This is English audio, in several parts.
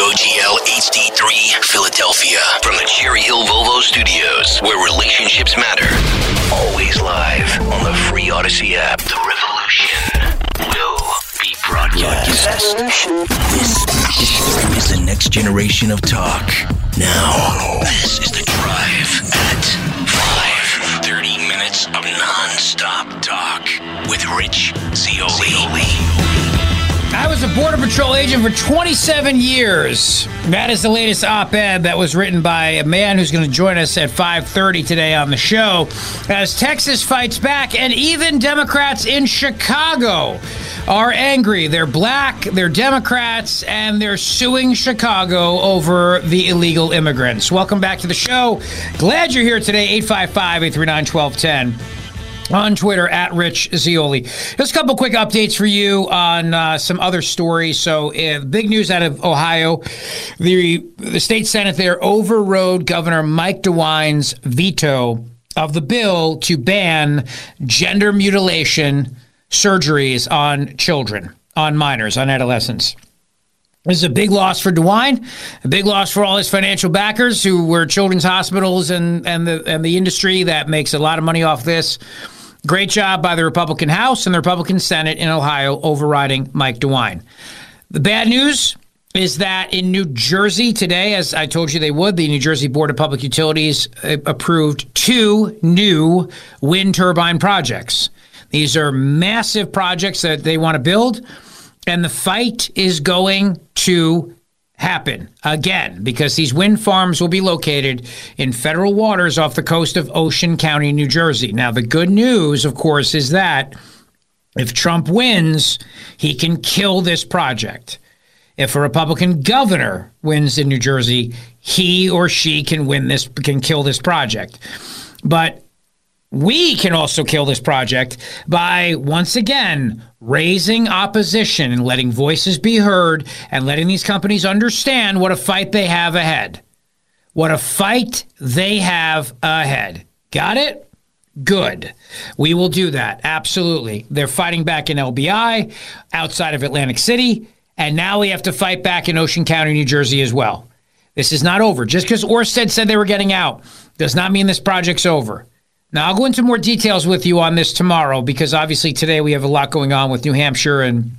WOGL, HD3, Philadelphia. From the Cherry Hill Volvo Studios, where relationships matter. Always live on the free Odyssey app. The revolution will be broadcast. This is the next generation of talk. Now, this is the drive at 5. 30 minutes of non-stop talk with Rich Zeoli. I was a Border Patrol agent for 27 years. That is the latest op-ed that was written by a man who's going to join us at 5:30 today on the show. As Texas fights back, and even Democrats in Chicago are angry. They're black, they're Democrats, and they're suing Chicago over the illegal immigrants. Welcome back to the show. Glad you're here today. 855 839 1210 on Twitter at Rich Zeoli. Just a couple quick updates for you on uh, some other stories. So, uh, big news out of Ohio: the the state senate there overrode Governor Mike DeWine's veto of the bill to ban gender mutilation surgeries on children, on minors, on adolescents. This is a big loss for DeWine, a big loss for all his financial backers who were children's hospitals and, and the and the industry that makes a lot of money off this. Great job by the Republican House and the Republican Senate in Ohio overriding Mike DeWine. The bad news is that in New Jersey today, as I told you they would, the New Jersey Board of Public Utilities uh, approved two new wind turbine projects. These are massive projects that they want to build, and the fight is going to happen again because these wind farms will be located in federal waters off the coast of Ocean County, New Jersey. Now, the good news, of course, is that if Trump wins, he can kill this project. If a Republican governor wins in New Jersey, he or she can win this can kill this project. But we can also kill this project by once again raising opposition and letting voices be heard and letting these companies understand what a fight they have ahead. What a fight they have ahead. Got it? Good. We will do that. Absolutely. They're fighting back in LBI outside of Atlantic City, and now we have to fight back in Ocean County, New Jersey as well. This is not over. Just because Orsted said they were getting out does not mean this project's over. Now, I'll go into more details with you on this tomorrow because obviously today we have a lot going on with New Hampshire and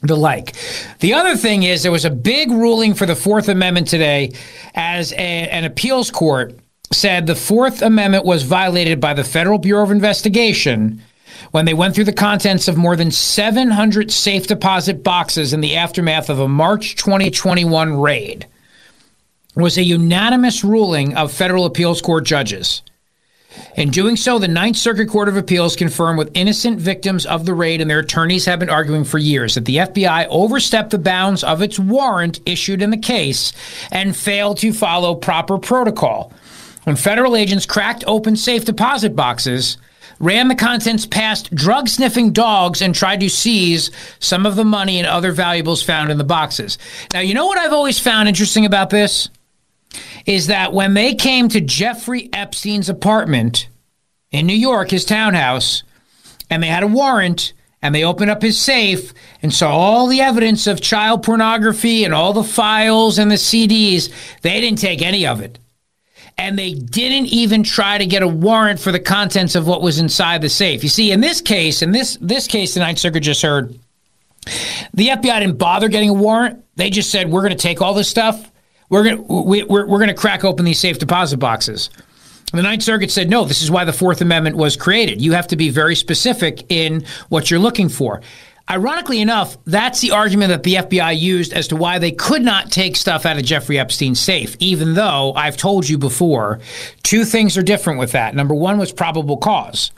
the like. The other thing is there was a big ruling for the Fourth Amendment today as a, an appeals court said the Fourth Amendment was violated by the Federal Bureau of Investigation when they went through the contents of more than 700 safe deposit boxes in the aftermath of a March 2021 raid. It was a unanimous ruling of federal appeals court judges. In doing so, the Ninth Circuit Court of Appeals confirmed with innocent victims of the raid and their attorneys have been arguing for years that the FBI overstepped the bounds of its warrant issued in the case and failed to follow proper protocol. When federal agents cracked open safe deposit boxes, ran the contents past drug sniffing dogs, and tried to seize some of the money and other valuables found in the boxes. Now, you know what I've always found interesting about this? Is that when they came to Jeffrey Epstein's apartment in New York, his townhouse, and they had a warrant and they opened up his safe and saw all the evidence of child pornography and all the files and the CDs, they didn't take any of it. And they didn't even try to get a warrant for the contents of what was inside the safe. You see, in this case, in this this case, the Ninth Circuit just heard The FBI didn't bother getting a warrant. They just said, we're going to take all this stuff. We're to, we, we're, we're going to crack open these safe deposit boxes. The Ninth Circuit said, no, this is why the Fourth Amendment was created. You have to be very specific in what you're looking for. Ironically enough, that's the argument that the FBI used as to why they could not take stuff out of Jeffrey Epstein's safe, even though I've told you before, two things are different with that. Number one was probable cause.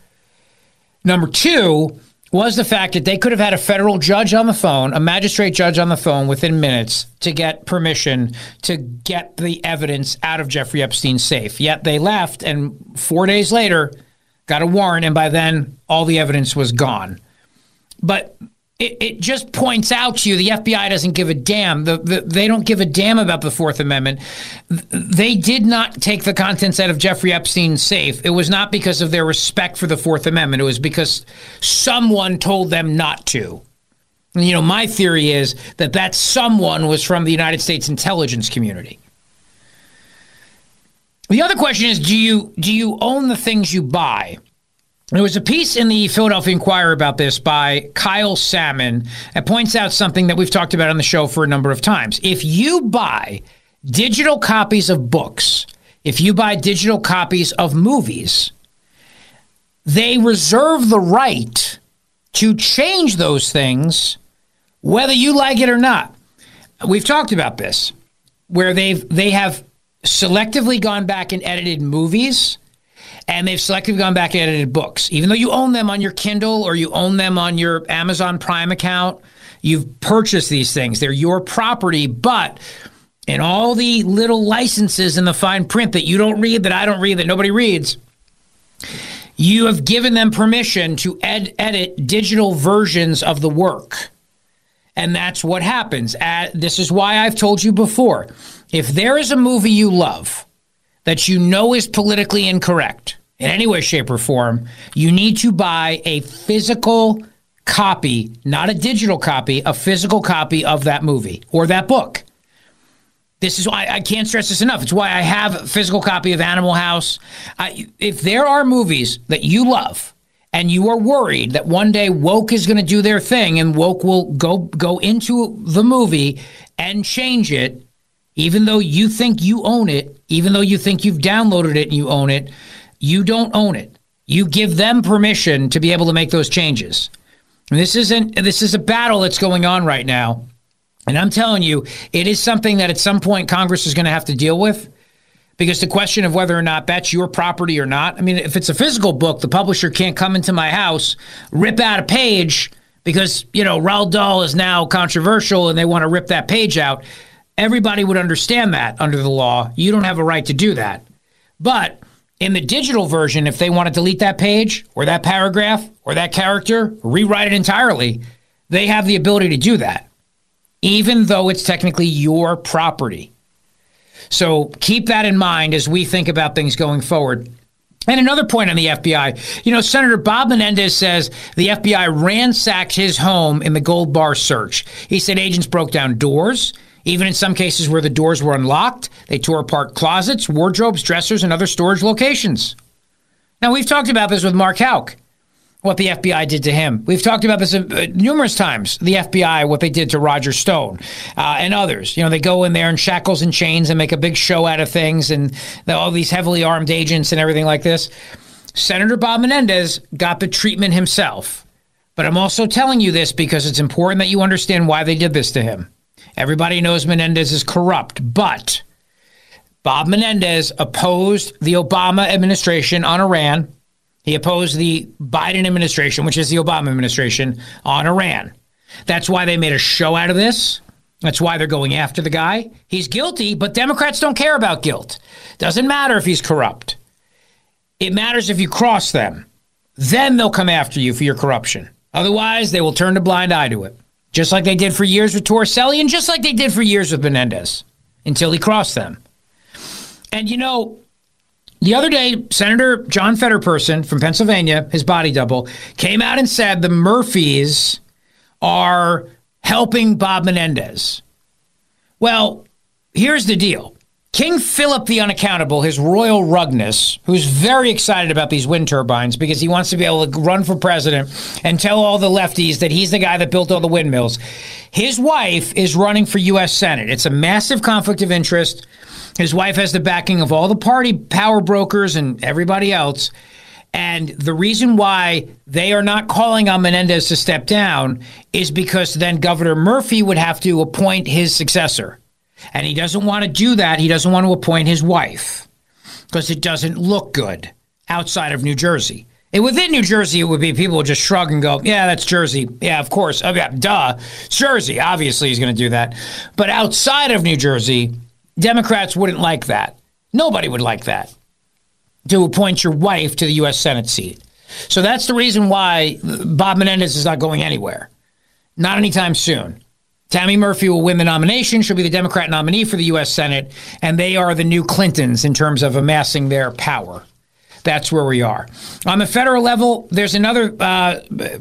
Number two was the fact that they could have had a federal judge on the phone, a magistrate judge on the phone within minutes to get permission to get the evidence out of Jeffrey Epstein's safe. Yet they left, and four days later, got a warrant, and by then, all the evidence was gone. But it, it just points out to you the FBI doesn't give a damn. The, the, they don't give a damn about the Fourth Amendment. They did not take the contents out of Jeffrey Epstein's safe. It was not because of their respect for the Fourth Amendment. It was because someone told them not to. You know, my theory is that that someone was from the United States intelligence community. The other question is do you do you own the things you buy? There was a piece in the Philadelphia Inquirer about this by Kyle Salmon that points out something that we've talked about on the show for a number of times. If you buy digital copies of books, if you buy digital copies of movies, they reserve the right to change those things whether you like it or not. We've talked about this where they've they have selectively gone back and edited movies and they've selectively gone back and edited books. Even though you own them on your Kindle or you own them on your Amazon Prime account, you've purchased these things. They're your property, but in all the little licenses in the fine print that you don't read, that I don't read, that nobody reads, you have given them permission to ed- edit digital versions of the work. And that's what happens. This is why I've told you before. If there is a movie you love, that you know is politically incorrect in any way, shape, or form, you need to buy a physical copy, not a digital copy, a physical copy of that movie or that book. This is why I can't stress this enough. It's why I have a physical copy of Animal House. I, if there are movies that you love and you are worried that one day woke is going to do their thing and woke will go go into the movie and change it, even though you think you own it, even though you think you've downloaded it and you own it, you don't own it. You give them permission to be able to make those changes. And this isn't this is a battle that's going on right now. And I'm telling you, it is something that at some point Congress is going to have to deal with. Because the question of whether or not that's your property or not, I mean, if it's a physical book, the publisher can't come into my house, rip out a page because, you know, Roald Dahl is now controversial and they want to rip that page out. Everybody would understand that under the law. You don't have a right to do that. But in the digital version, if they want to delete that page or that paragraph or that character, rewrite it entirely, they have the ability to do that, even though it's technically your property. So keep that in mind as we think about things going forward. And another point on the FBI, you know, Senator Bob Menendez says the FBI ransacked his home in the gold bar search. He said agents broke down doors, even in some cases where the doors were unlocked, they tore apart closets, wardrobes, dressers, and other storage locations. Now, we've talked about this with Mark Houck, what the FBI did to him. We've talked about this uh, numerous times, the FBI, what they did to Roger Stone uh, and others. You know, they go in there in shackles and chains and make a big show out of things and all these heavily armed agents and everything like this. Senator Bob Menendez got the treatment himself. But I'm also telling you this because it's important that you understand why they did this to him. Everybody knows Menendez is corrupt, but Bob Menendez opposed the Obama administration on Iran. He opposed the Biden administration, which is the Obama administration, on Iran. That's why they made a show out of this. That's why they're going after the guy. He's guilty, but Democrats don't care about guilt. Doesn't matter if he's corrupt. It matters if you cross them. Then they'll come after you for your corruption. Otherwise, they will turn a blind eye to it just like they did for years with Torricelli and just like they did for years with Menendez until he crossed them. And you know, the other day, Senator John Fetterperson from Pennsylvania, his body double, came out and said the Murphys are helping Bob Menendez. Well, here's the deal King Philip the Unaccountable, his royal rugness, who's very excited about these wind turbines because he wants to be able to run for president and tell all the lefties that he's the guy that built all the windmills. His wife is running for U.S. Senate. It's a massive conflict of interest. His wife has the backing of all the party power brokers and everybody else. And the reason why they are not calling on Menendez to step down is because then Governor Murphy would have to appoint his successor. And he doesn't want to do that. He doesn't want to appoint his wife because it doesn't look good outside of New Jersey. And within New Jersey, it would be people would just shrug and go, "Yeah, that's Jersey. Yeah, of course. Oh, yeah, duh, it's Jersey. Obviously, he's going to do that." But outside of New Jersey, Democrats wouldn't like that. Nobody would like that to appoint your wife to the U.S. Senate seat. So that's the reason why Bob Menendez is not going anywhere, not anytime soon. Tammy Murphy will win the nomination. She'll be the Democrat nominee for the U.S. Senate, and they are the new Clintons in terms of amassing their power. That's where we are. On the federal level, there's another uh,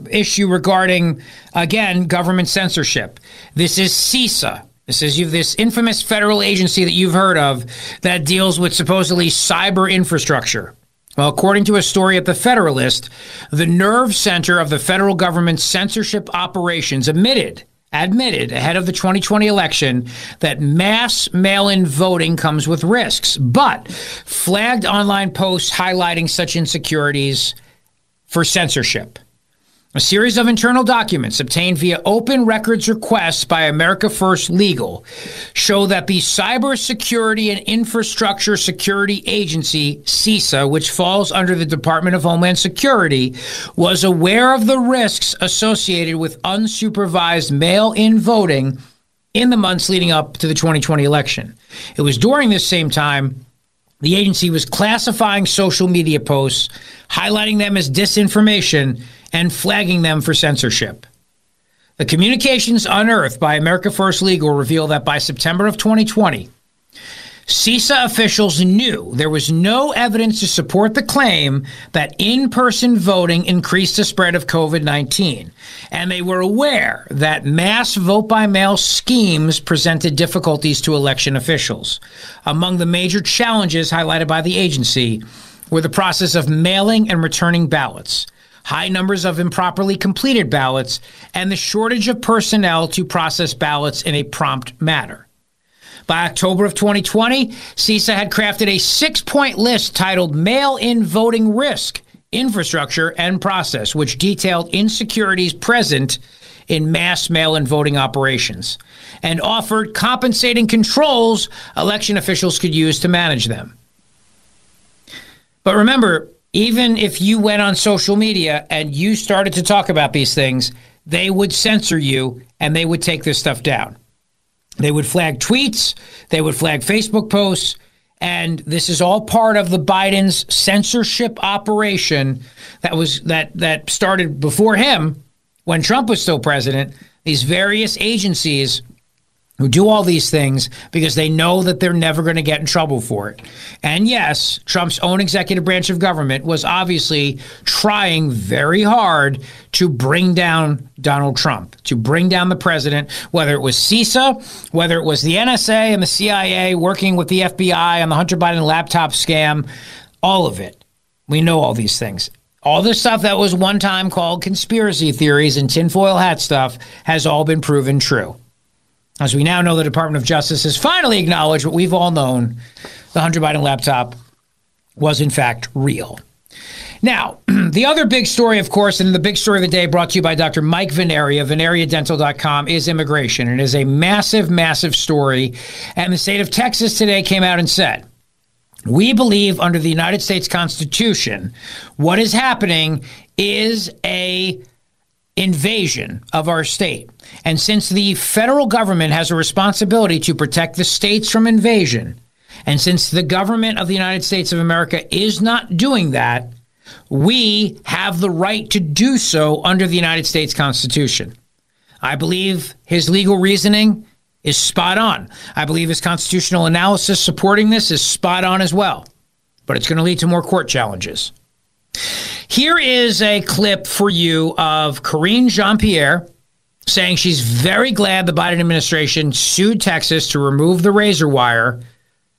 issue regarding, again, government censorship. This is CISA. This is you this infamous federal agency that you've heard of that deals with supposedly cyber infrastructure. Well, according to a story at the Federalist, the nerve center of the federal government's censorship operations admitted admitted ahead of the 2020 election that mass mail in voting comes with risks, but flagged online posts highlighting such insecurities for censorship. A series of internal documents obtained via open records requests by America First Legal show that the Cybersecurity and Infrastructure Security Agency, CISA, which falls under the Department of Homeland Security, was aware of the risks associated with unsupervised mail in voting in the months leading up to the 2020 election. It was during this same time the agency was classifying social media posts, highlighting them as disinformation and flagging them for censorship. The communications unearthed by America First Legal reveal that by September of 2020, CISA officials knew there was no evidence to support the claim that in person voting increased the spread of COVID 19. And they were aware that mass vote by mail schemes presented difficulties to election officials. Among the major challenges highlighted by the agency were the process of mailing and returning ballots high numbers of improperly completed ballots, and the shortage of personnel to process ballots in a prompt manner. By October of 2020, CISA had crafted a six point list titled Mail in Voting Risk, Infrastructure, and Process, which detailed insecurities present in mass mail in voting operations and offered compensating controls election officials could use to manage them. But remember, even if you went on social media and you started to talk about these things, they would censor you and they would take this stuff down. They would flag tweets, they would flag Facebook posts, and this is all part of the Biden's censorship operation that was that that started before him when Trump was still president. These various agencies who do all these things because they know that they're never going to get in trouble for it. And yes, Trump's own executive branch of government was obviously trying very hard to bring down Donald Trump, to bring down the president, whether it was CISA, whether it was the NSA and the CIA working with the FBI on the Hunter Biden laptop scam, all of it. We know all these things. All this stuff that was one time called conspiracy theories and tinfoil hat stuff has all been proven true. As we now know, the Department of Justice has finally acknowledged what we've all known the Hunter Biden laptop was, in fact, real. Now, the other big story, of course, and the big story of the day brought to you by Dr. Mike Veneria, veneriadental.com, is immigration. It is a massive, massive story. And the state of Texas today came out and said, we believe under the United States Constitution, what is happening is a invasion of our state. And since the federal government has a responsibility to protect the states from invasion, and since the government of the United States of America is not doing that, we have the right to do so under the United States Constitution. I believe his legal reasoning is spot on. I believe his constitutional analysis supporting this is spot on as well. But it's going to lead to more court challenges. Here is a clip for you of Karine Jean Pierre saying she's very glad the Biden administration sued Texas to remove the razor wire.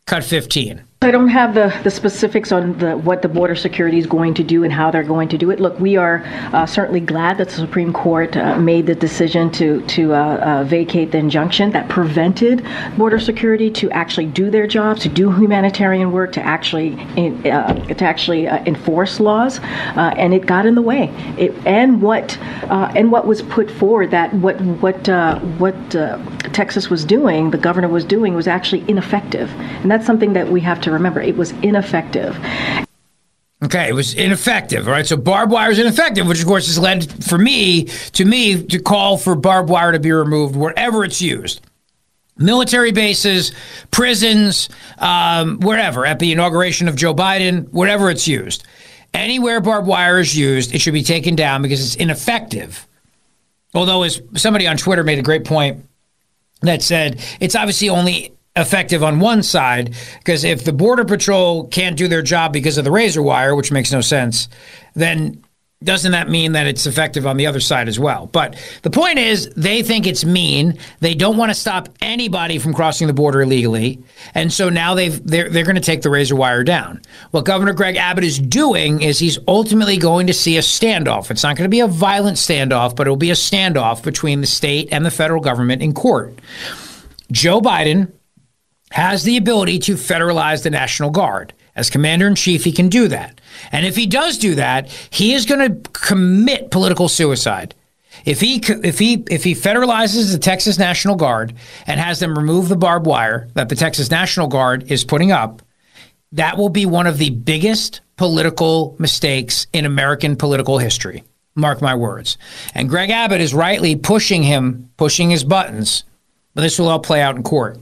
Cut 15. I don't have the, the specifics on the, what the border security is going to do and how they're going to do it. Look, we are uh, certainly glad that the Supreme Court uh, made the decision to to uh, uh vacate the injunction that prevented border security to actually do their jobs, to do humanitarian work, to actually uh, to actually uh, enforce laws, and it got in the way. It, and what and what was put forward that what what what Texas was doing, the governor was doing, was actually ineffective, and that's something that we have to remember. It was ineffective. Okay, it was ineffective. Right, so barbed wire is ineffective, which of course has led for me to me to call for barbed wire to be removed wherever it's used. Military bases, prisons, um, wherever, at the inauguration of Joe Biden, wherever it's used. Anywhere barbed wire is used, it should be taken down because it's ineffective. Although, as somebody on Twitter made a great point that said it's obviously only effective on one side because if the border patrol can't do their job because of the razor wire which makes no sense then doesn't that mean that it's effective on the other side as well? But the point is they think it's mean. They don't want to stop anybody from crossing the border illegally. And so now they've they're, they're going to take the razor wire down. What governor greg abbott is doing is he's ultimately going to see a standoff. It's not going to be a violent standoff but it'll be a standoff between the state and the federal government in court. Joe biden has the ability to federalize the National Guard. As commander in chief, he can do that. And if he does do that, he is going to commit political suicide. If he if he if he federalizes the Texas National Guard and has them remove the barbed wire that the Texas National Guard is putting up, that will be one of the biggest political mistakes in American political history. Mark my words. And Greg Abbott is rightly pushing him, pushing his buttons, but this will all play out in court.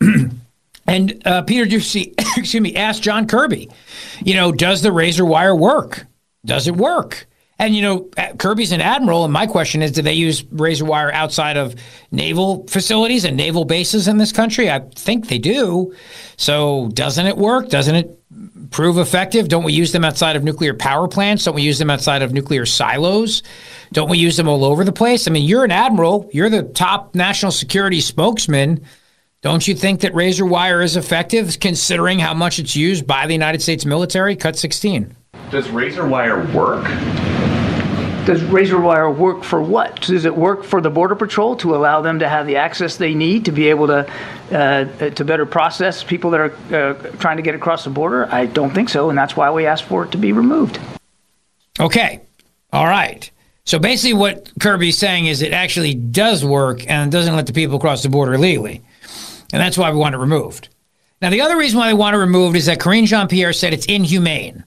and uh, Peter Doocy, excuse me, asked John Kirby, you know, does the razor wire work? Does it work? And you know, Kirby's an admiral, and my question is: Do they use razor wire outside of naval facilities and naval bases in this country? I think they do. So, doesn't it work? Doesn't it prove effective? Don't we use them outside of nuclear power plants? Don't we use them outside of nuclear silos? Don't we use them all over the place? I mean, you're an admiral. You're the top national security spokesman. Don't you think that razor wire is effective considering how much it's used by the United States military? Cut 16. Does razor wire work? Does razor wire work for what? Does it work for the Border Patrol to allow them to have the access they need to be able to uh, to better process people that are uh, trying to get across the border? I don't think so, and that's why we asked for it to be removed. Okay. All right. So basically, what Kirby's saying is it actually does work and doesn't let the people cross the border illegally. And that's why we want it removed. Now, the other reason why they want it removed is that Karine Jean Pierre said it's inhumane.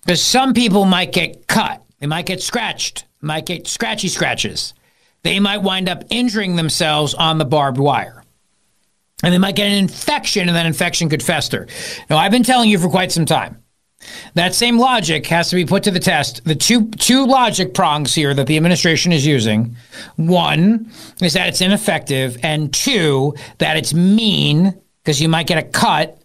Because some people might get cut, they might get scratched, might get scratchy scratches. They might wind up injuring themselves on the barbed wire. And they might get an infection, and that infection could fester. Now, I've been telling you for quite some time. That same logic has to be put to the test. The two two logic prongs here that the administration is using, one is that it's ineffective, and two that it's mean because you might get a cut,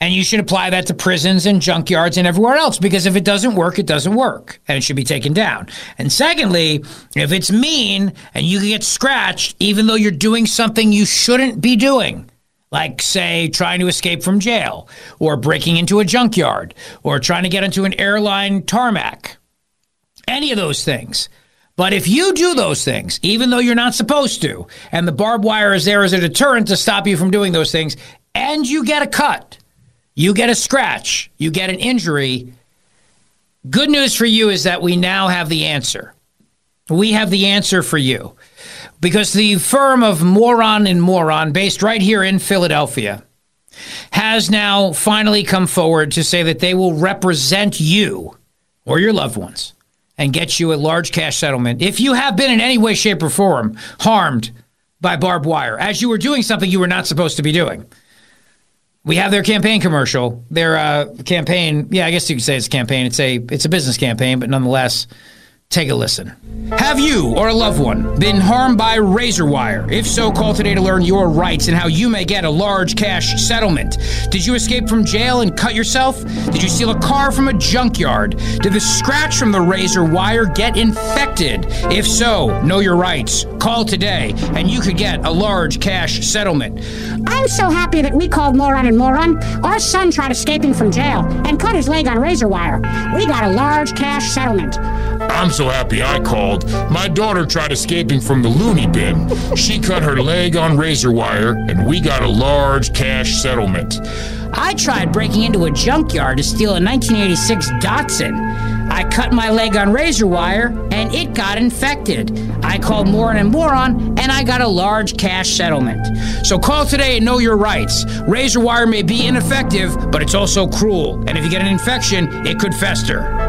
and you should apply that to prisons and junkyards and everywhere else because if it doesn't work, it doesn't work, and it should be taken down. And secondly, if it's mean and you get scratched, even though you're doing something you shouldn't be doing like, say, trying to escape from jail, or breaking into a junkyard, or trying to get into an airline tarmac. Any of those things. But if you do those things, even though you're not supposed to, and the barbed wire is there as a deterrent to stop you from doing those things, and you get a cut, you get a scratch, you get an injury, good news for you is that we now have the answer. We have the answer for you because the firm of Moron and Moron, based right here in Philadelphia, has now finally come forward to say that they will represent you or your loved ones and get you a large cash settlement if you have been in any way, shape, or form harmed by barbed wire as you were doing something you were not supposed to be doing. We have their campaign commercial. Their uh, campaign, yeah, I guess you could say it's a campaign. It's a it's a business campaign, but nonetheless, Take a listen. Have you or a loved one been harmed by razor wire? If so, call today to learn your rights and how you may get a large cash settlement. Did you escape from jail and cut yourself? Did you steal a car from a junkyard? Did the scratch from the razor wire get infected? If so, know your rights. Call today and you could get a large cash settlement. I'm so happy that we called Moron and Moron. Our son tried escaping from jail and cut his leg on razor wire. We got a large cash settlement. I'm so happy I called. My daughter tried escaping from the loony bin. She cut her leg on razor wire, and we got a large cash settlement. I tried breaking into a junkyard to steal a 1986 Datsun. I cut my leg on razor wire and it got infected. I called Moron and Moron and I got a large cash settlement. So call today and know your rights. Razor wire may be ineffective, but it's also cruel. And if you get an infection, it could fester.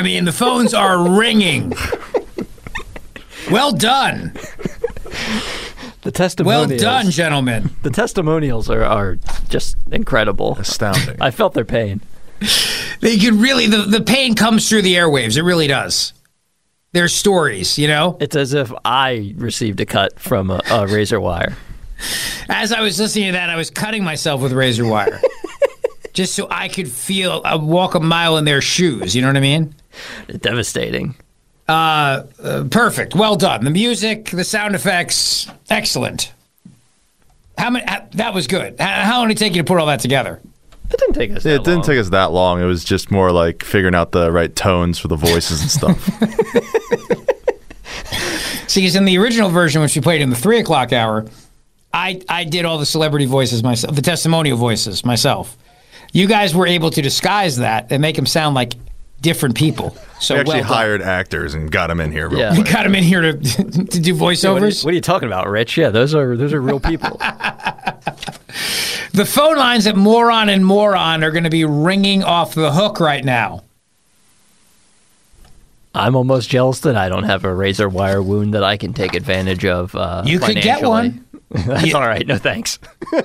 I mean, the phones are ringing. Well done. The Well testimonials. done, gentlemen. The testimonials are, are just incredible. Astounding. I felt their pain. They can really the, the pain comes through the airwaves. It really does. Their stories, you know. It's as if I received a cut from a, a razor wire. As I was listening to that, I was cutting myself with razor wire, just so I could feel uh, walk a mile in their shoes. You know what I mean? Devastating. Uh, uh, perfect. Well done. The music, the sound effects, excellent. How many? uh, That was good. How, how long did it take you to put all that together? It didn't take us. That it didn't long. take us that long. It was just more like figuring out the right tones for the voices and stuff. See, 'cause in the original version, which we played in the three o'clock hour, I I did all the celebrity voices myself, the testimonial voices myself. You guys were able to disguise that and make them sound like different people. So we actually well hired actors and got them in here. Real Yeah. We quick. got them in here to to do What are, voiceovers. what are you talking about, Rich? Yeah, those are those are real people. The phone lines at Moron and Moron are going to be ringing off the hook right now. I'm almost jealous that I don't have a razor wire wound that I can take advantage of. Uh, You could get one. That's Yeah. all right. No thanks.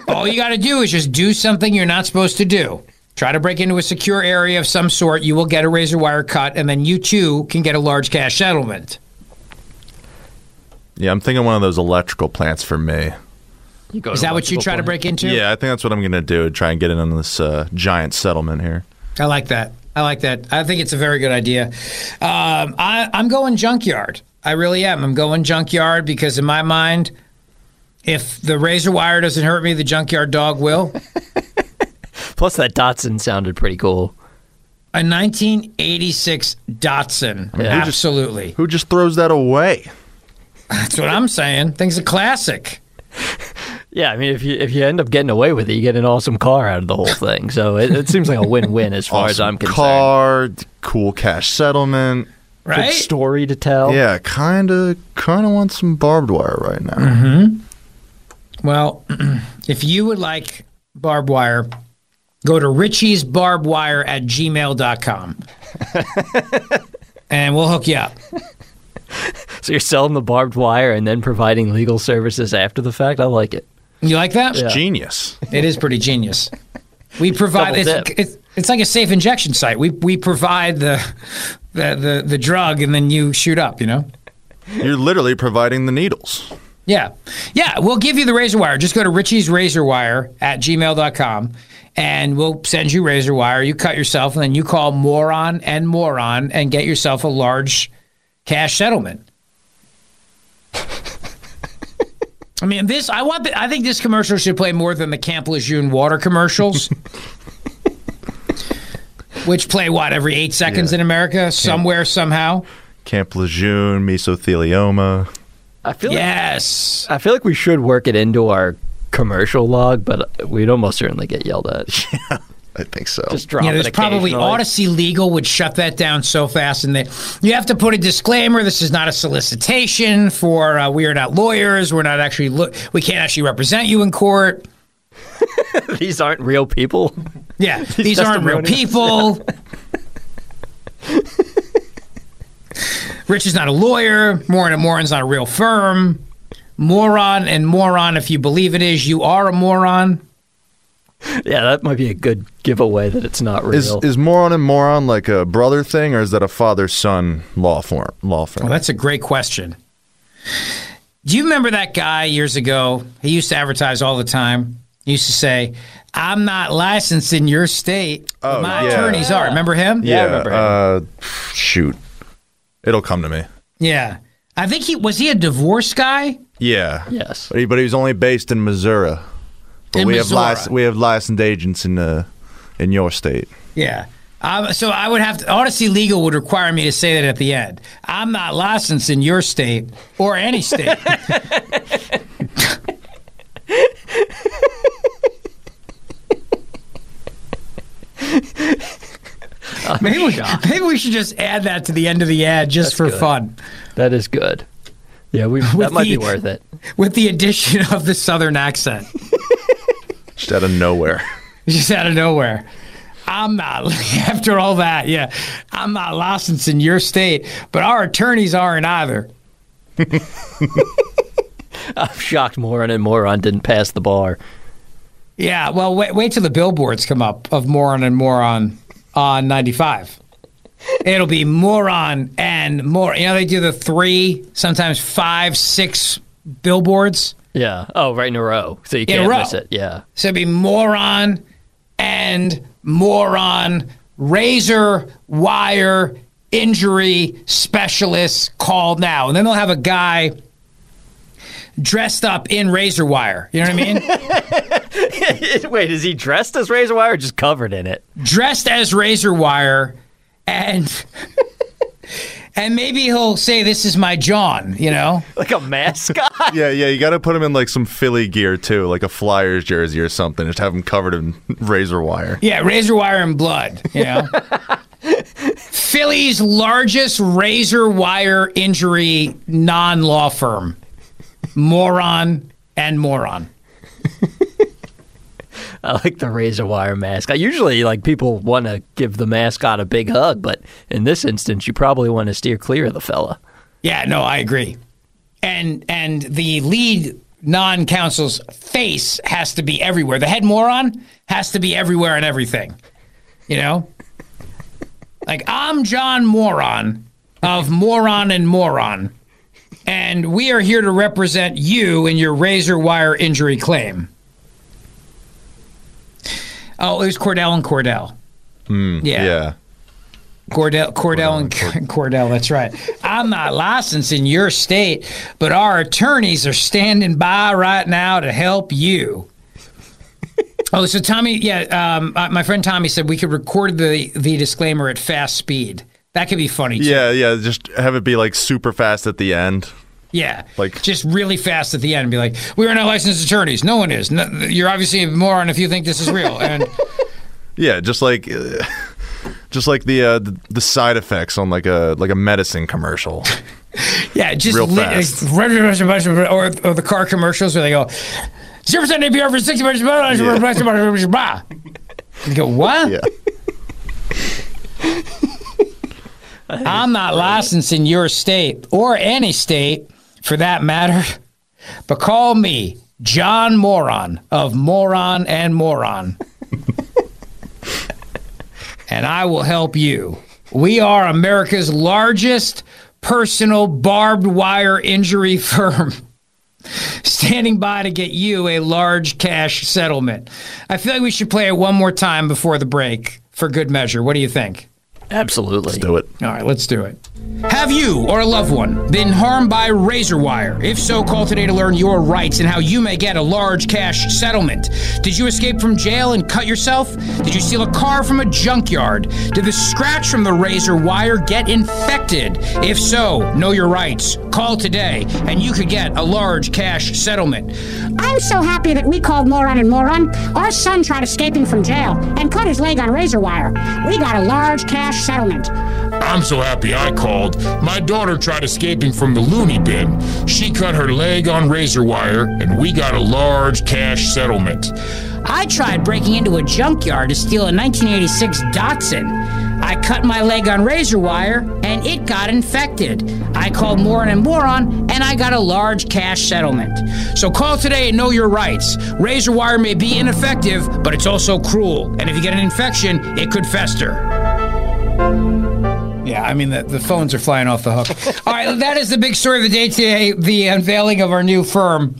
All you got to do is just do something you're not supposed to do. Try to break into a secure area of some sort. You will get a razor wire cut, and then you too can get a large cash settlement. Yeah, I'm thinking one of those electrical plants for me. You go Is that what you electrical try to break into? Yeah, I think that's what I'm going to do. Try and get in on this uh, giant settlement here. I like that. I like that. I think it's a very good idea. Um, I, I'm going junkyard. I really am. I'm going junkyard because in my mind, if the razor wire doesn't hurt me, the junkyard dog will. Plus, that Datsun sounded pretty cool. A 1986 Datsun. Yeah. Absolutely. Who just throws that away? That's what I'm saying. Thing's a classic. Yeah, I mean, if you if you end up getting away with it, you get an awesome car out of the whole thing. So it, it seems like a win-win as far as Awesome I'm concerned. car, cool cash settlement. Good Right? story to tell. Yeah, kind of, kind of want some barbed wire right now. Mm-hmm. Well, if you would like barbed wire, go to Richie's Barbed Wire at gmail.com. and we'll hook you up. So you're selling the barbed wire and then providing legal services after the fact. I like it. You like that? Yeah. Genius. It is pretty genius. We provide it's, it's, it's like a safe injection site. We we provide the, the the the drug and then you shoot up, you know? You're literally providing the needles. Yeah. Yeah, we'll give you the razor wire. Just go to Richie's Razor Wire at gmail.com and we'll send you razor wire. You cut yourself and then you call moron and moron and get yourself a large cash settlement. I mean, this. I want. The, I think this commercial should play more than the Camp Lejeune water commercials, which play what every eight seconds in America, somewhere, somehow. Camp Lejeune, mesothelioma. I feel Yes. like I feel like we should work it into our commercial log, but we'd almost certainly get yelled at. I think so. Just drop yeah, it there's probably. Odyssey Legal would shut that down so fast, and they you have to put a disclaimer. This is not a solicitation for. Uh, we are not lawyers. We're not actually. Lo- we can't actually represent you in court. These aren't real people. Yeah, these aren't real testimonials. people. Rich is not a lawyer. Moron and Moron's not a real firm. Moron and moron, if you believe it is, you are a moron. Yeah, that might be a good giveaway that it's not real. Is is moron and moron like a brother thing, or is that a father son law firm? Law firm. Well, that's a great question. Do you remember that guy years ago? He used to advertise all the time. He used to say, "I'm not licensed in your state, but Oh, my yeah. attorneys are." Remember him? yeah. Uh, shoot, it'll come to me. Yeah. I think he was he a divorce guy? Yeah. Yes. But he, but he was only based in Missouri. But In we Missouri. have lic- we have licensed agents in uh, in your state. Yeah. Um, so I would have to, Odyssey Legal would require me to say that at the end. I'm not licensed in your state or any state. maybe, we, maybe we should just add that to the end of the ad just for good. fun. That is good. Yeah, we that might the- be worth it. With the addition of the southern accent. Just out of nowhere. just out of nowhere. I'm not, after all that, yeah, I'm not licensed in your state, but our attorneys aren't either. I'm shocked Moron and Moron didn't pass the bar. Yeah, well, wait, wait till the billboards come up of Moron and Moron on 95. It'll be Moron and more. You know, they do the three, sometimes five, six billboards. Yeah. Oh, right in a row. So you can't miss it. Yeah. So it'd be Moron and Moron, razor wire injury specialist called now. And then they'll have a guy dressed up in razor wire. You know what I mean? Wait, is he dressed as Razor Wire or just covered in it? dressed as razor wire and and maybe he'll say this is my john you know Like a mascot? Yeah, yeah. You got to put him in like some Philly gear too, like a Flyers jersey or something. Just have him covered in razor wire. yeah razor wire and blood you know philly's largest razor wire injury non-law firm moron and moron I like the Razor Wire mask. I Usually, like people want to give the mascot a big hug, but in this instance, you probably want to steer clear of the fella. Yeah, no, I agree. And and the lead non-counsel's face has to be everywhere. The head moron has to be everywhere and everything. You know? Like I'm John Moron of Moron and Moron. And we are here to represent you in your razor wire injury claim. Oh, it was Cordell and Cordell. Mm, Yeah. yeah. Cordell, Cordell, and Cordell. That's right. I'm not licensed in your state, but our attorneys are standing by right now to help you. oh, so Tommy, yeah, um, my friend Tommy said we could record the the disclaimer at fast speed. That could be funny. Too. Yeah, yeah. Just have it be like super fast at the end. Yeah, Like- just really fast at the end, and be like, "We are not licensed attorneys. No one is. No, you're obviously a moron if you think this is real." And Yeah, just like, uh, just like the, uh, the the side effects on like a like a medicine commercial. Yeah, just Real fast. or, or the car commercials where they go zero percent APR for sixty minutes. Blah, blah, blah, blah, blah, blah. You go what? Yeah. I'm not licensed in your state or any state for that matter, but call me John Moron of Moron and Moron, and I will help you. We are America's largest personal barbed wire injury firm. Standing by to get you a large cash settlement. I feel like we should play it one more time before the break for good measure. What do you think? Absolutely. Let's do it. All right, let's do it. Have you or a loved one been harmed by razor wire? If so, call today to learn your rights and how you may get a large cash settlement. Did you escape from jail and cut yourself? Did you steal a car from a junkyard? Did the scratch from the razor wire get infected? If so, know your rights. Call today and you could get a large cash settlement. I'm so happy that we called Moron and Moron. Our son tried escaping from jail and cut his leg on razor wire. We got a large cash settlement. I'm so happy I called. My daughter tried escaping from the loony bin. She cut her leg on razor wire, and we got a large cash settlement. I tried breaking into a junkyard to steal a 1986 Datsun. I cut my leg on razor wire and it got infected. I called Moron and Moron and I got a large cash settlement. So call today and know your rights. Razor wire may be ineffective, but it's also cruel. And if you get an infection, it could fester. Yeah, I mean, the, the phones are flying off the hook. All right, that is the big story of the day today the unveiling of our new firm.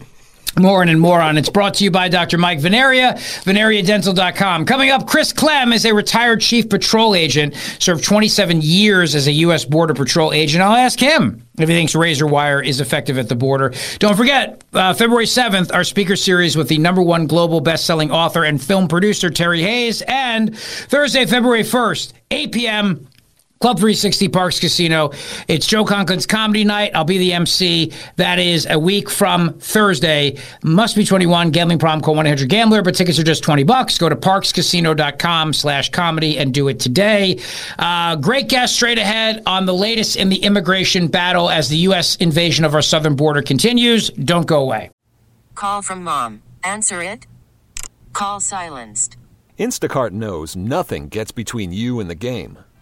Moron and Moron. It's brought to you by Dr. Mike Veneria, veneriadental.com. Coming up, Chris Clem is a retired chief patrol agent, served 27 years as a U.S. Border Patrol agent. I'll ask him if he thinks razor wire is effective at the border. Don't forget, uh, February 7th, our speaker series with the number one global best-selling author and film producer, Terry Hayes, and Thursday, February 1st, 8 p.m., Club 360 Parks Casino. It's Joe Conklin's comedy night. I'll be the MC. That is a week from Thursday. Must be 21. Gambling problem, call 1-800-GAMBLER, but tickets are just 20 bucks. Go to parkscasino.com slash comedy and do it today. Uh, great guest straight ahead on the latest in the immigration battle as the U.S. invasion of our southern border continues. Don't go away. Call from mom. Answer it. Call silenced. Instacart knows nothing gets between you and the game.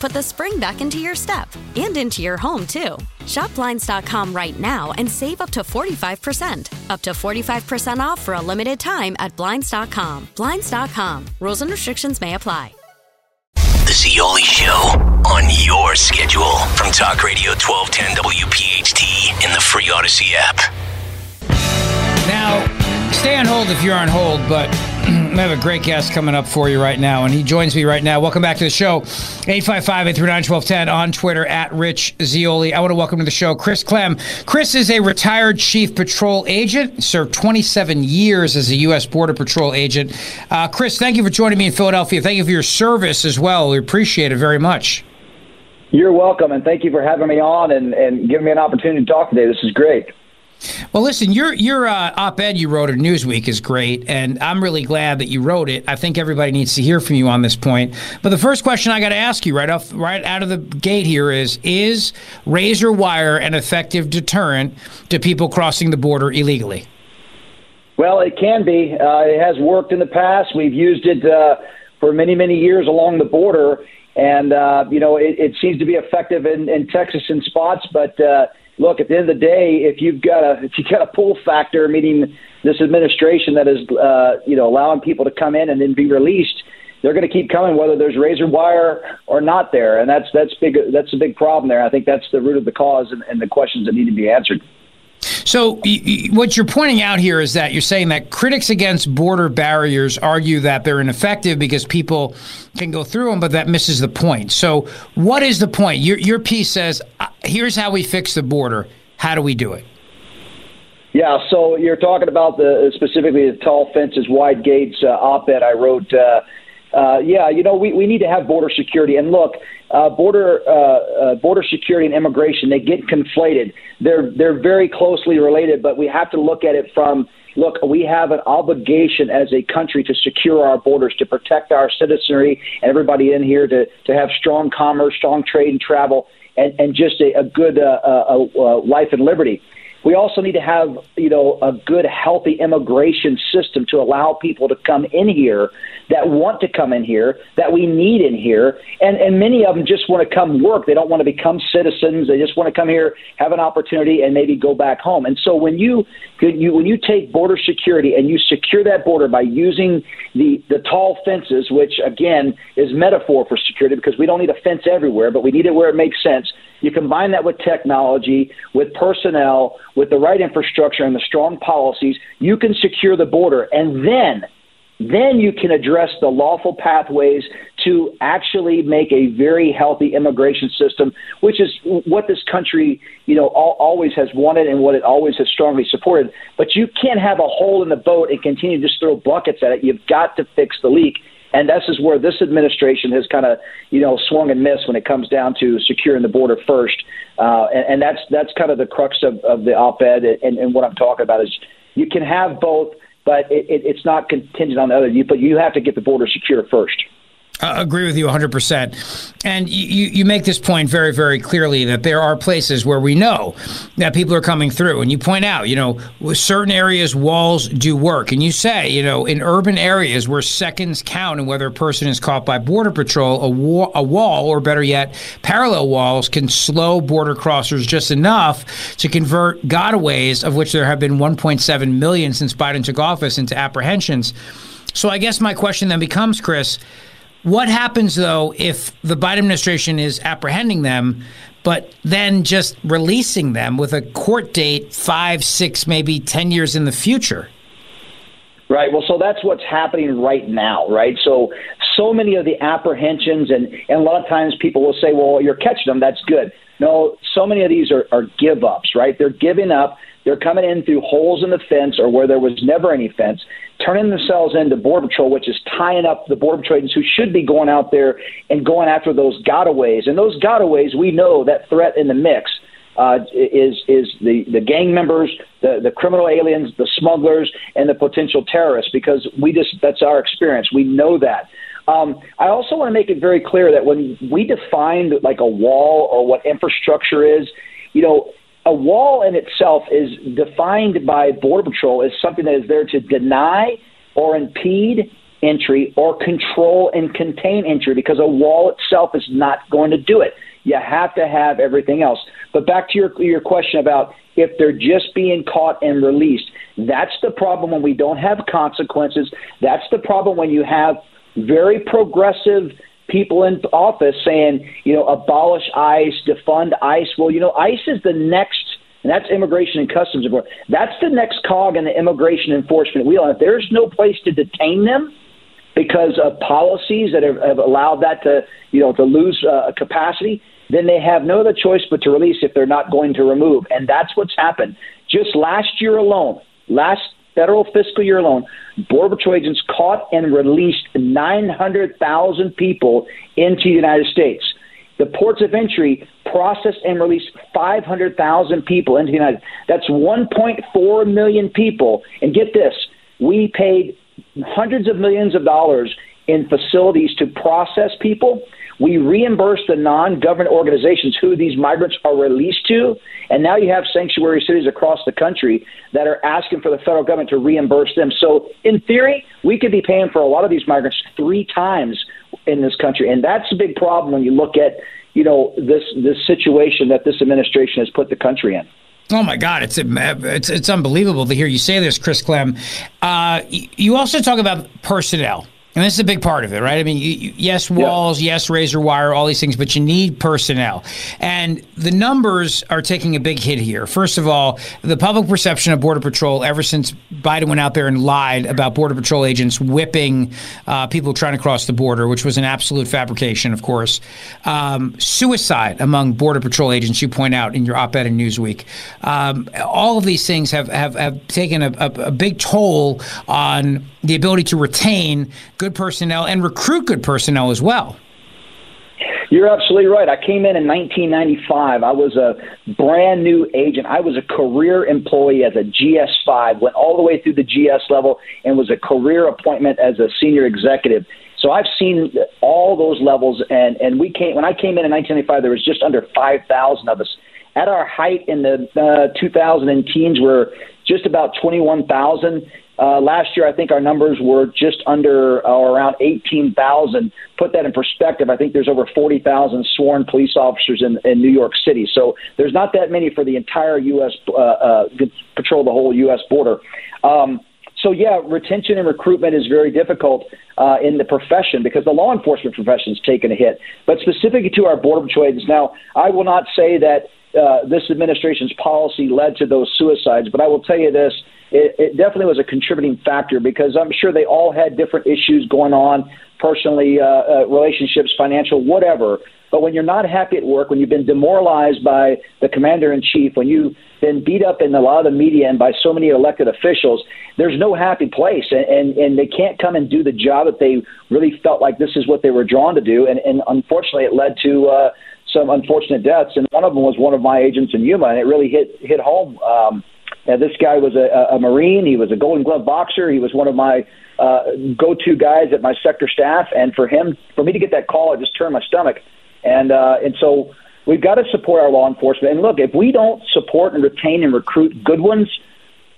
put the spring back into your step and into your home, too. Shop Blinds.com right now and save up to 45%. Up to 45% off for a limited time at Blinds.com. Blinds.com. Rules and restrictions may apply. The Zeoli Show on your schedule from Talk Radio 1210 WPHT in the free Audacy app. Now, stay on hold if you're on hold, but I have a great guest coming up for you right now, and he joins me right now. Welcome back to the show. 855 839 1210 on Twitter at Rich Zeoli. I want to welcome to the show Chris Clem. Chris is a retired Chief Patrol agent, served 27 years as a U.S. Border Patrol agent. Uh, Chris, thank you for joining me in Philadelphia. Thank you for your service as well. We appreciate it very much. You're welcome, and thank you for having me on and, and giving me an opportunity to talk today. This is great. Well, listen, your your uh, op-ed you wrote at Newsweek is great, and I'm really glad that you wrote it. I think everybody needs to hear from you on this point. But the first question I got to ask you right off, right out of the gate here is: Is razor wire an effective deterrent to people crossing the border illegally? Well, it can be. Uh, it has worked in the past. We've used it uh, for many, many years along the border, and uh, you know it, it, seems to be effective in, in Texas in spots, but uh, look, at the end of the day, if you've got a if you got a pull factor, meaning this administration that is uh, you know allowing people to come in and then be released, they're going to keep coming whether there's razor wire or not there, and that's that's big that's a big problem there. I think that's the root of the cause and, and the questions that need to be answered. So, what you're pointing out here is that you're saying that critics against border barriers argue that they're ineffective because people can go through them, but that misses the point. So, what is the point? Your, your piece says, uh, here's how we fix the border. How do we do it? Yeah, so you're talking about the specifically the tall fences, wide gates uh, op-ed I wrote uh, uh, yeah, you know, we, we need to have border security. And look, uh, border uh, uh, border security and immigration they get conflated. They're they're very closely related, but we have to look at it from look. We have an obligation as a country to secure our borders, to protect our citizenry and everybody in here, to to have strong commerce, strong trade and travel, and and just a, a good uh, uh, uh, life and liberty. We also need to have, you know, a good, healthy immigration system to allow people to come in here that want to come in here, that we need in here, and and many of them just want to come work. They don't want to become citizens. They just want to come here, have an opportunity, and maybe go back home. And so when you, you when you take border security and you secure that border by using the the tall fences, which again is metaphor for security because we don't need a fence everywhere, but we need it where it makes sense you combine that with technology, with personnel, with the right infrastructure and the strong policies, you can secure the border. And then, then you can address the lawful pathways to actually make a very healthy immigration system, which is what this country, you know, all, always has wanted and what it always has strongly supported. But you can't have a hole in the boat and continue to just throw buckets at it. You've got to fix the leak. And this is where this administration has kind of, you know, swung and missed when it comes down to securing the border first. Uh, and, and that's that's kind of the crux of, of the op-ed. And, and what I'm talking about is you can have both, but it, it, it's not contingent on the other. You, but you have to get the border secure first. I agree with you 100%. And you, you make this point very, very clearly that there are places where we know that people are coming through. And you point out, you know, certain areas, walls do work. And you say, you know, in urban areas where seconds count and whether a person is caught by Border Patrol, a, wa- a wall, or better yet, parallel walls can slow border crossers just enough to convert gotaways, of which there have been 1.7 million since Biden took office, into apprehensions. So I guess my question then becomes, Chris, what happens though if the Biden administration is apprehending them, but then just releasing them with a court date five, six, maybe 10 years in the future? Right. Well, so that's what's happening right now, right? So, so many of the apprehensions, and, and a lot of times people will say, well, you're catching them. That's good. No, so many of these are, are give ups, right? They're giving up. They're coming in through holes in the fence or where there was never any fence turning themselves into Border Patrol, which is tying up the Border Patrol agents who should be going out there and going after those gotaways. And those gotaways, we know that threat in the mix uh, is is the, the gang members, the, the criminal aliens, the smugglers, and the potential terrorists, because we just that's our experience. We know that. Um, I also want to make it very clear that when we define like a wall or what infrastructure is, you know, a wall in itself is defined by Border Patrol as something that is there to deny or impede entry or control and contain entry because a wall itself is not going to do it. You have to have everything else. But back to your your question about if they're just being caught and released, that's the problem when we don't have consequences. That's the problem when you have very progressive people in office saying, you know, abolish ICE, defund ICE. Well, you know, ICE is the next, and that's Immigration and Customs Enforcement. That's the next cog in the immigration enforcement wheel. And if there's no place to detain them because of policies that have, have allowed that to, you know, to lose uh, capacity, then they have no other choice but to release if they're not going to remove. And that's what's happened. Just last year alone, last federal fiscal year alone, Border Patrol agents caught and released 900,000 people into the United States. The ports of entry processed and released 500,000 people into the United States. That's 1.4 million people. And get this, we paid hundreds of millions of dollars in facilities to process people we reimburse the non government organizations who these migrants are released to. And now you have sanctuary cities across the country that are asking for the federal government to reimburse them. So, in theory, we could be paying for a lot of these migrants three times in this country. And that's a big problem when you look at you know this this situation that this administration has put the country in. Oh my God, it's it's it's unbelievable to hear you say this, Chris Clem. Uh, you also talk about personnel. And this is a big part of it, right? I mean, you, you, yes, walls, yeah. yes, razor wire, all these things, but you need personnel. And the numbers are taking a big hit here. First of all, the public perception of Border Patrol, ever since Biden went out there and lied about Border Patrol agents whipping uh, people trying to cross the border, which was an absolute fabrication, of course. Um, suicide among Border Patrol agents, you point out in your op ed in Newsweek. Um, all of these things have, have, have taken a, a, a big toll on the ability to retain good personnel and recruit good personnel as well. You're absolutely right. I came in in 1995. I was a brand new agent. I was a career employee as a GS5, went all the way through the GS level, and was a career appointment as a senior executive. So I've seen all those levels, and and we came when I came in in 1995. There was just under 5,000 of us. At our height in the uh, 2000 teens, we're just about 21,000. Uh, last year, I think our numbers were just under or around 18,000. Put that in perspective, I think there's over 40,000 sworn police officers in, in New York City. So there's not that many for the entire U.S. Uh, uh, patrol the whole U.S. border. Um, so yeah, retention and recruitment is very difficult uh, in the profession because the law enforcement profession has taken a hit. But specifically to our border patrol agents, now I will not say that uh, this administration's policy led to those suicides, but I will tell you this: it, it definitely was a contributing factor because I'm sure they all had different issues going on, personally, uh, uh, relationships, financial, whatever. But when you're not happy at work, when you've been demoralized by the commander in chief, when you've been beat up in a lot of the media and by so many elected officials, there's no happy place, and and, and they can't come and do the job that they really felt like this is what they were drawn to do, and, and unfortunately, it led to. Uh, some unfortunate deaths, and one of them was one of my agents in Yuma, and it really hit hit home. Um, and this guy was a, a Marine. He was a Golden Glove boxer. He was one of my uh, go-to guys at my sector staff. And for him, for me to get that call, it just turned my stomach. And uh, and so we've got to support our law enforcement. And look, if we don't support and retain and recruit good ones,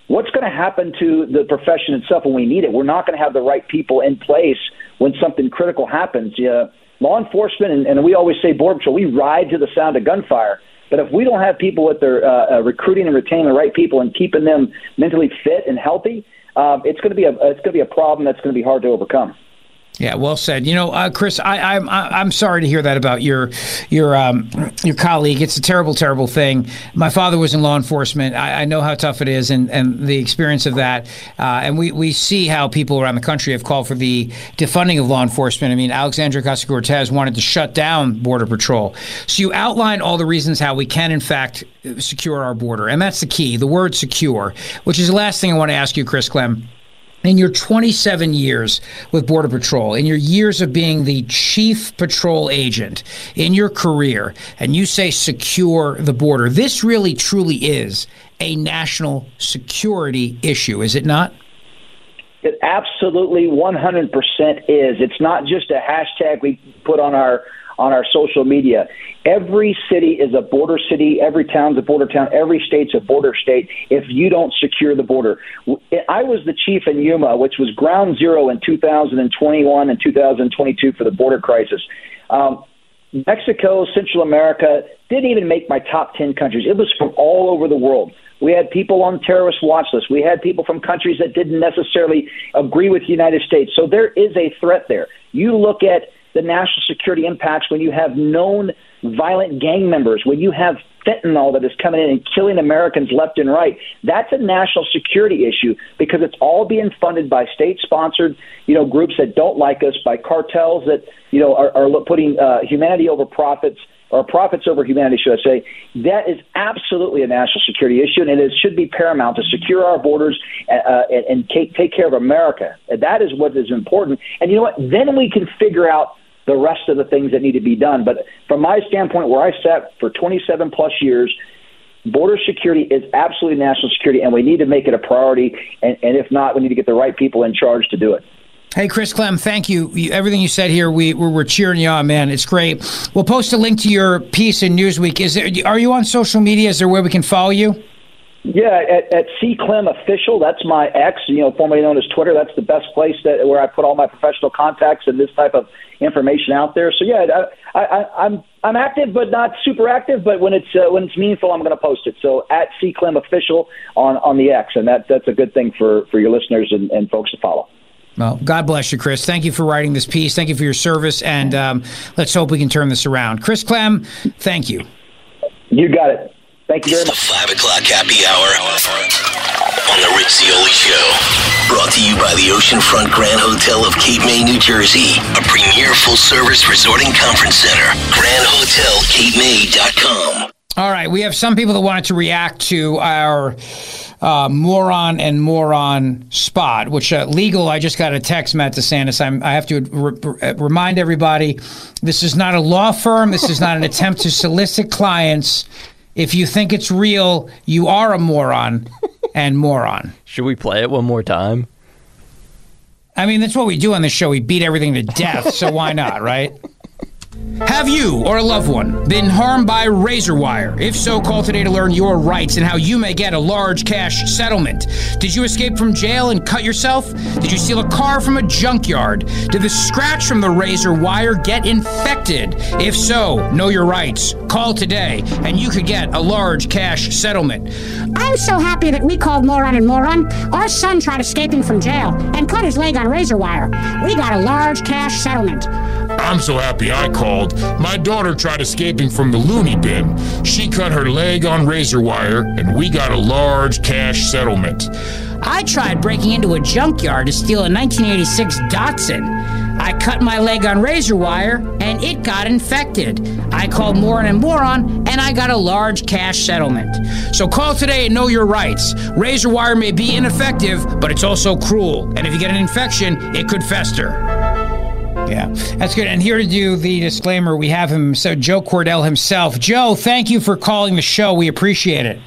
what's going to happen to the profession itself when we need it? We're not going to have the right people in place when something critical happens. Yeah, law enforcement, and, and we always say border patrol, we ride to the sound of gunfire. But if we don't have people with their uh, uh, recruiting and retaining the right people and keeping them mentally fit and healthy, um, it's going to be a it's going to be a problem that's going to be hard to overcome. Yeah, well said. You know, uh, Chris, I, I'm I'm sorry to hear that about your your um, your colleague. It's a terrible, terrible thing. My father was in law enforcement. I, I know how tough it is, and, and the experience of that. Uh, and we, we see how people around the country have called for the defunding of law enforcement. I mean, Alexandria Ocasio Cortez wanted to shut down Border Patrol. So you outline all the reasons how we can, in fact, secure our border, and that's the key. The word secure, which is the last thing I want to ask you, Chris Clem in your 27 years with Border Patrol, in your years of being the chief patrol agent in your career, and you say secure the border, this really truly is a national security issue, is it not? It absolutely 100% is. It's not just a hashtag we put on our on our social media. Every city is a border city. Every town's a border town. Every state's a border state. If you don't secure the border, I was the chief in Yuma, which was ground zero in 2021 and 2022 for the border crisis. Um, Mexico, Central America didn't even make my top 10 countries. It was from all over the world. We had people on terrorist watch lists. We had people from countries that didn't necessarily agree with the United States. So there is a threat there. You look at the national security impacts when you have known violent gang members, when you have fentanyl that is coming in and killing Americans left and right. That's a national security issue because it's all being funded by state-sponsored, you know, groups that don't like us, by cartels that you know are, are putting uh, humanity over profits or profits over humanity, should I say. That is absolutely a national security issue, and it should be paramount to secure our borders uh, uh and, and take, take care of America. That is what is important. And you know what? Then we can figure out the rest of the things that need to be done. But from my standpoint, where I sat for 27 plus years, border security is absolutely national security, and we need to make it a priority. And, and if not, we need to get the right people in charge to do it. Hey, Chris Clem, thank you. Everything you said here, we we're, we're, cheering you on, man. It's great. We'll post a link to your piece in Newsweek. Is there? Are you on social media? Is there where we can follow you? Yeah, at, at C Clem Official, that's my ex, you know, formerly known as Twitter. That's the best place that where I put all my professional contacts and this type of information out there. So yeah, I, I, I'm I'm active, but not super active. But when it's uh, when it's meaningful, I'm going to post it. So at C Clem Official on on the X, and that that's a good thing for for your listeners and, and folks to follow. Well, God bless you, Chris. Thank you for writing this piece. Thank you for your service, and um, let's hope we can turn this around. Chris Clem, thank you. You got it. Thank you very much. The 5 o'clock happy hour on The Rich Zeoli Show. Brought to you by the Oceanfront Grand Hotel of Cape May, New Jersey. A premier full service resort and conference center. Grand Hotel Cape GrandHotelCapeMay.com. All right, we have some people that wanted to react to our uh, moron and moron spot, which uh, legal. I just got a text, Matt DeSantis. I'm, I have to re- remind everybody this is not a law firm. This is not an attempt to solicit clients. If you think it's real, you are a moron and moron. Should we play it one more time? I mean, that's what we do on the show. We beat everything to death, so why not, right? Have you or a loved one been harmed by razor wire? If so, call today to learn your rights and how you may get a large cash settlement. Did you escape from jail and cut yourself? Did you steal a car from a junkyard? Did the scratch from the razor wire get infected? If so, know your rights. Call today and you could get a large cash settlement. I'm so happy that we called Moron and Moron. Our son tried escaping from jail and cut his leg on razor wire. We got a large cash settlement. I'm so happy I called. My daughter tried escaping from the loony bin. She cut her leg on razor wire, and we got a large cash settlement. I tried breaking into a junkyard to steal a 1986 Datsun. I cut my leg on razor wire and it got infected. I called Moron and Moron and I got a large cash settlement. So call today and know your rights. Razor wire may be ineffective, but it's also cruel. And if you get an infection, it could fester. Yeah, that's good. And here to do the disclaimer, we have him, so Joe Cordell himself. Joe, thank you for calling the show. We appreciate it.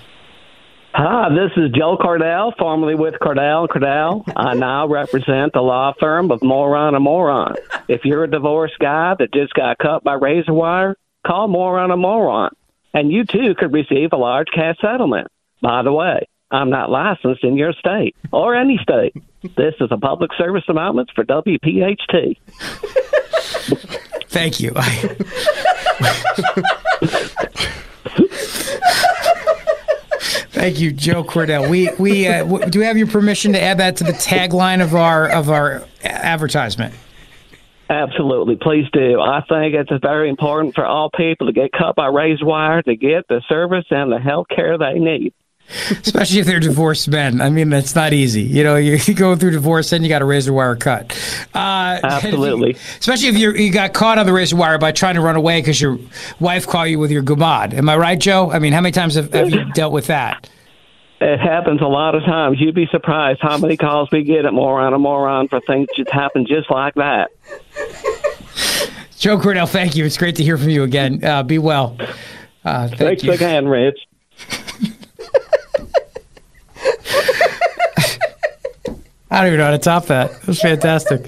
Hi, this is Joe Cordell, formerly with Cordell Cordell. I now represent the law firm of Moron and Moron. If you're a divorced guy that just got cut by razor wire, call Moron and Moron, and you too could receive a large cash settlement. By the way, I'm not licensed in your state or any state. This is a public service announcement for WPHT. Thank you. Thank you, Joe Cordell. We we uh, w- do we have your permission to add that to the tagline of our of our advertisement? Absolutely, please do. I think it's very important for all people to get cut by razor wire to get the service and the health care they need. Especially if they're divorced men. I mean, that's not easy. You know, you, you go through divorce, then you got a razor wire cut. Uh, Absolutely. if you- especially if you you got caught on the razor wire by trying to run away because your wife caught you with your gumad. Am I right, Joe? I mean, how many times have, have you dealt with that? It happens a lot of times. You'd be surprised how many calls we get at Moron and Moron for things that happen just like that. Joe Cordell, thank you. It's great to hear from you again. Uh, be well. Uh, thank Thanks you. again, Rich. I don't even know how to top that. That was fantastic.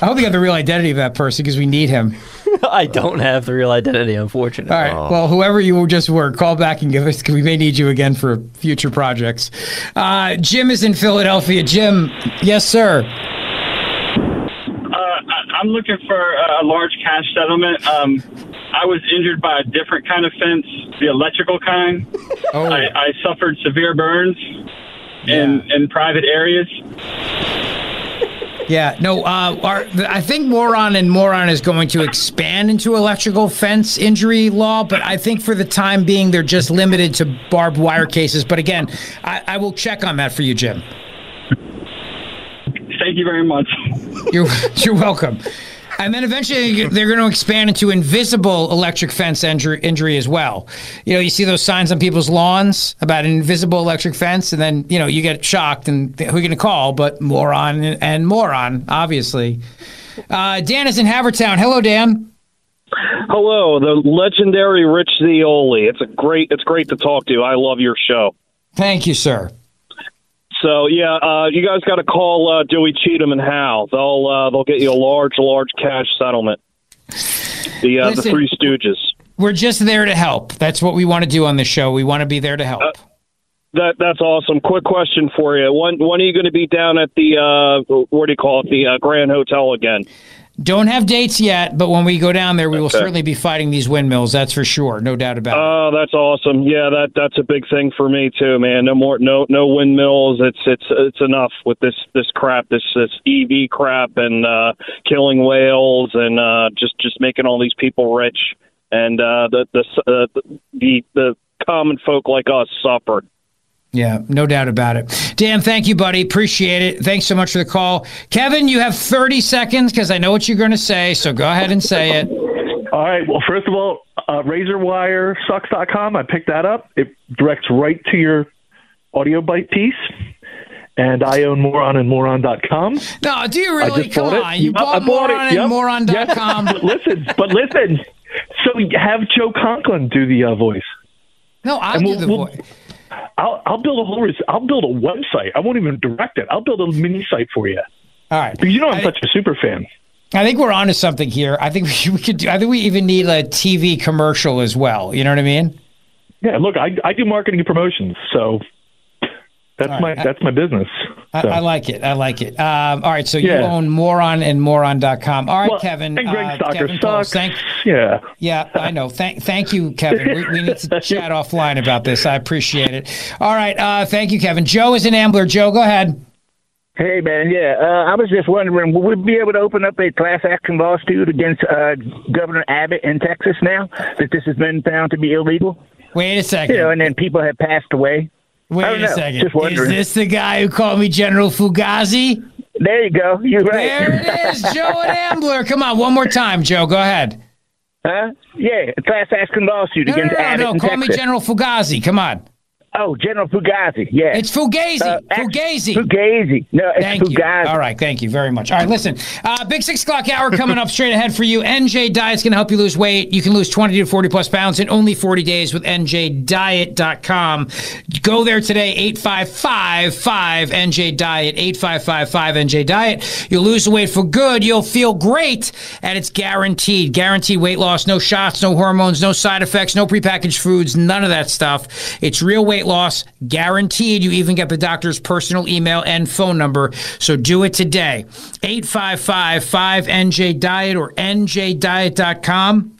I hope you have the real identity of that person because we need him. I don't have the real identity, unfortunately. All right. Well, whoever you just were, call back and give us. 'cause We may need you again for future projects. Uh, Jim is in Philadelphia. Jim, yes, sir. Uh, I- I'm looking for a large cash settlement. Um, I was injured by a different kind of fence, the electrical kind. Oh. I, I suffered severe burns in in private areas. Yeah. No. Uh, our, I think Moron and Moron is going to expand into electrical fence injury law, but I think for the time being they're just limited to barbed wire cases. But again, I, I will check on that for you, Jim. Thank you very much. You're you're welcome. And then eventually they're going to expand into invisible electric fence injury, injury as well. You know, you see those signs on people's lawns about an invisible electric fence, and then you know you get shocked, and who are you going to call? But moron and moron, obviously. Uh, Dan is in Havertown. Hello, Dan. Hello, the legendary Rich Zeoli. It's a great. It's great to talk to. you. I love your show. Thank you, sir. So yeah, uh, you guys got to call uh, Dewey Cheatham and Hal. They'll uh, they'll get you a large, large cash settlement. The uh, the Three Stooges. We're just there to help. That's what we want to do on the show. We want to be there to help. That that's awesome. Quick question for you. When when are you going to be down at the uh, what do you call it? The uh, Grand Hotel again? Don't have dates yet, but when we go down there, we will Okay. certainly be fighting these windmills. That's for sure. No doubt about it. Oh, that's awesome. Yeah, that that's a big thing for me too, man. No more no no windmills. It's it's it's enough with this this crap, this this EV crap and uh killing whales and uh just just making all these people rich and uh the the uh, the the common folk like us suffer. Yeah, no doubt about it. Dan, thank you, buddy. Appreciate it. Thanks so much for the call. Kevin, you have 30 seconds because I know what you're going to say, so go ahead and say it. All right. Well, first of all, uh, razorwiresucks.com. I picked that up. It directs right to your audio bite piece. And I own moronandmoron.com. No, do you really? Come bought it. on. You bought I bought it. Yep. moronandmoron.com. Yes, but listen, but listen. So have Joe Conklin do the uh, voice. No, I'll And do we'll- the we'll- voice. I'll, I'll build a whole. res- I'll build a website. I won't even direct it. I'll build a mini site for you. All right. Because you know I'm such a super fan. I think we're onto something here. I think we, we could do. I think we even need a TV commercial as well. You know what I mean? Yeah, look, I, I do marketing and promotions, so that's All my right. that's my business. I, So. I like it. I like it. Um, all right. So you Yeah. own Moron and Moron.com. All right, Well, Kevin. and Greg uh, Stocker Kevin Cole, sucks. Thank, Yeah. yeah, I know. Thank, thank you, Kevin. We, we need to chat offline about this. I appreciate it. All right. Uh, thank you, Kevin. Joe is an Ambler. Joe, go ahead. Hey man, yeah. Uh, I was just wondering, will we be able to open up a class action lawsuit against uh, Governor Abbott in Texas now that this has been found to be illegal? Wait a second. You know, and then people have passed away. Wait a know, second. Is this the guy who called me General Fugazi? There you go. You're right. There it is, Joe and Ambler. Come on, one more time, Joe. Go ahead. Huh? Yeah, class action lawsuit No, no, against no, Abbott no. in Call me General Fugazi. Come on. Oh, General Fugazi. Yeah. It's Fugazi. Uh, Fugazi. Fugazi. No, it's Thank you. All right, thank you very much. All right, listen, uh, big six o'clock hour coming up straight ahead for you. NJ Diet's going to help you lose weight. You can lose 20 to 40 plus pounds in only 40 days with NJDiet.com. Go there today, 855-5NJ Diet, 855-5NJ Diet. You'll lose the weight for good. You'll feel great, and it's guaranteed. Guaranteed weight loss, no shots, no hormones, no side effects, no prepackaged foods, none of that stuff. It's real weight loss, guaranteed. You even get the doctor's personal email and phone number. So do it today. 855-5NJ Diet or NJDiet.com.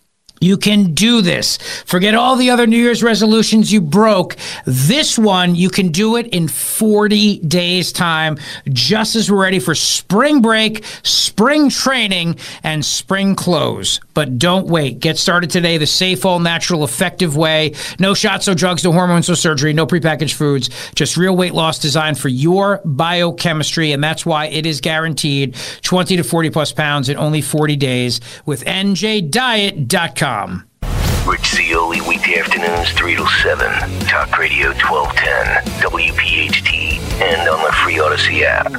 You can do this. Forget all the other New Year's resolutions you broke. This one, you can do it in 40 days' time, just as we're ready for spring break, spring training, and spring close. But don't wait. Get started today the safe, all natural, effective way. No shots, no drugs, no hormones, no surgery, no prepackaged foods. Just real weight loss designed for your biochemistry. And that's why it is guaranteed 20 to 40 plus pounds in only 40 days with NJDiet.com. Rich Zeoli, weekday afternoons, 3 to 7. Talk Radio 1210, WPHT, and on the free Audacy app.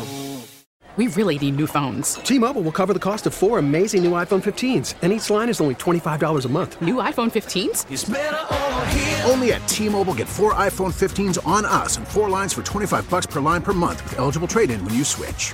We really need new phones. T-Mobile will cover the cost of four amazing new iPhone 15s, and each line is only $25 a month. New iPhone 15s? Only at T-Mobile get four iPhone 15s on us and four lines for 25 bucks per line per month with eligible trade-in when you switch.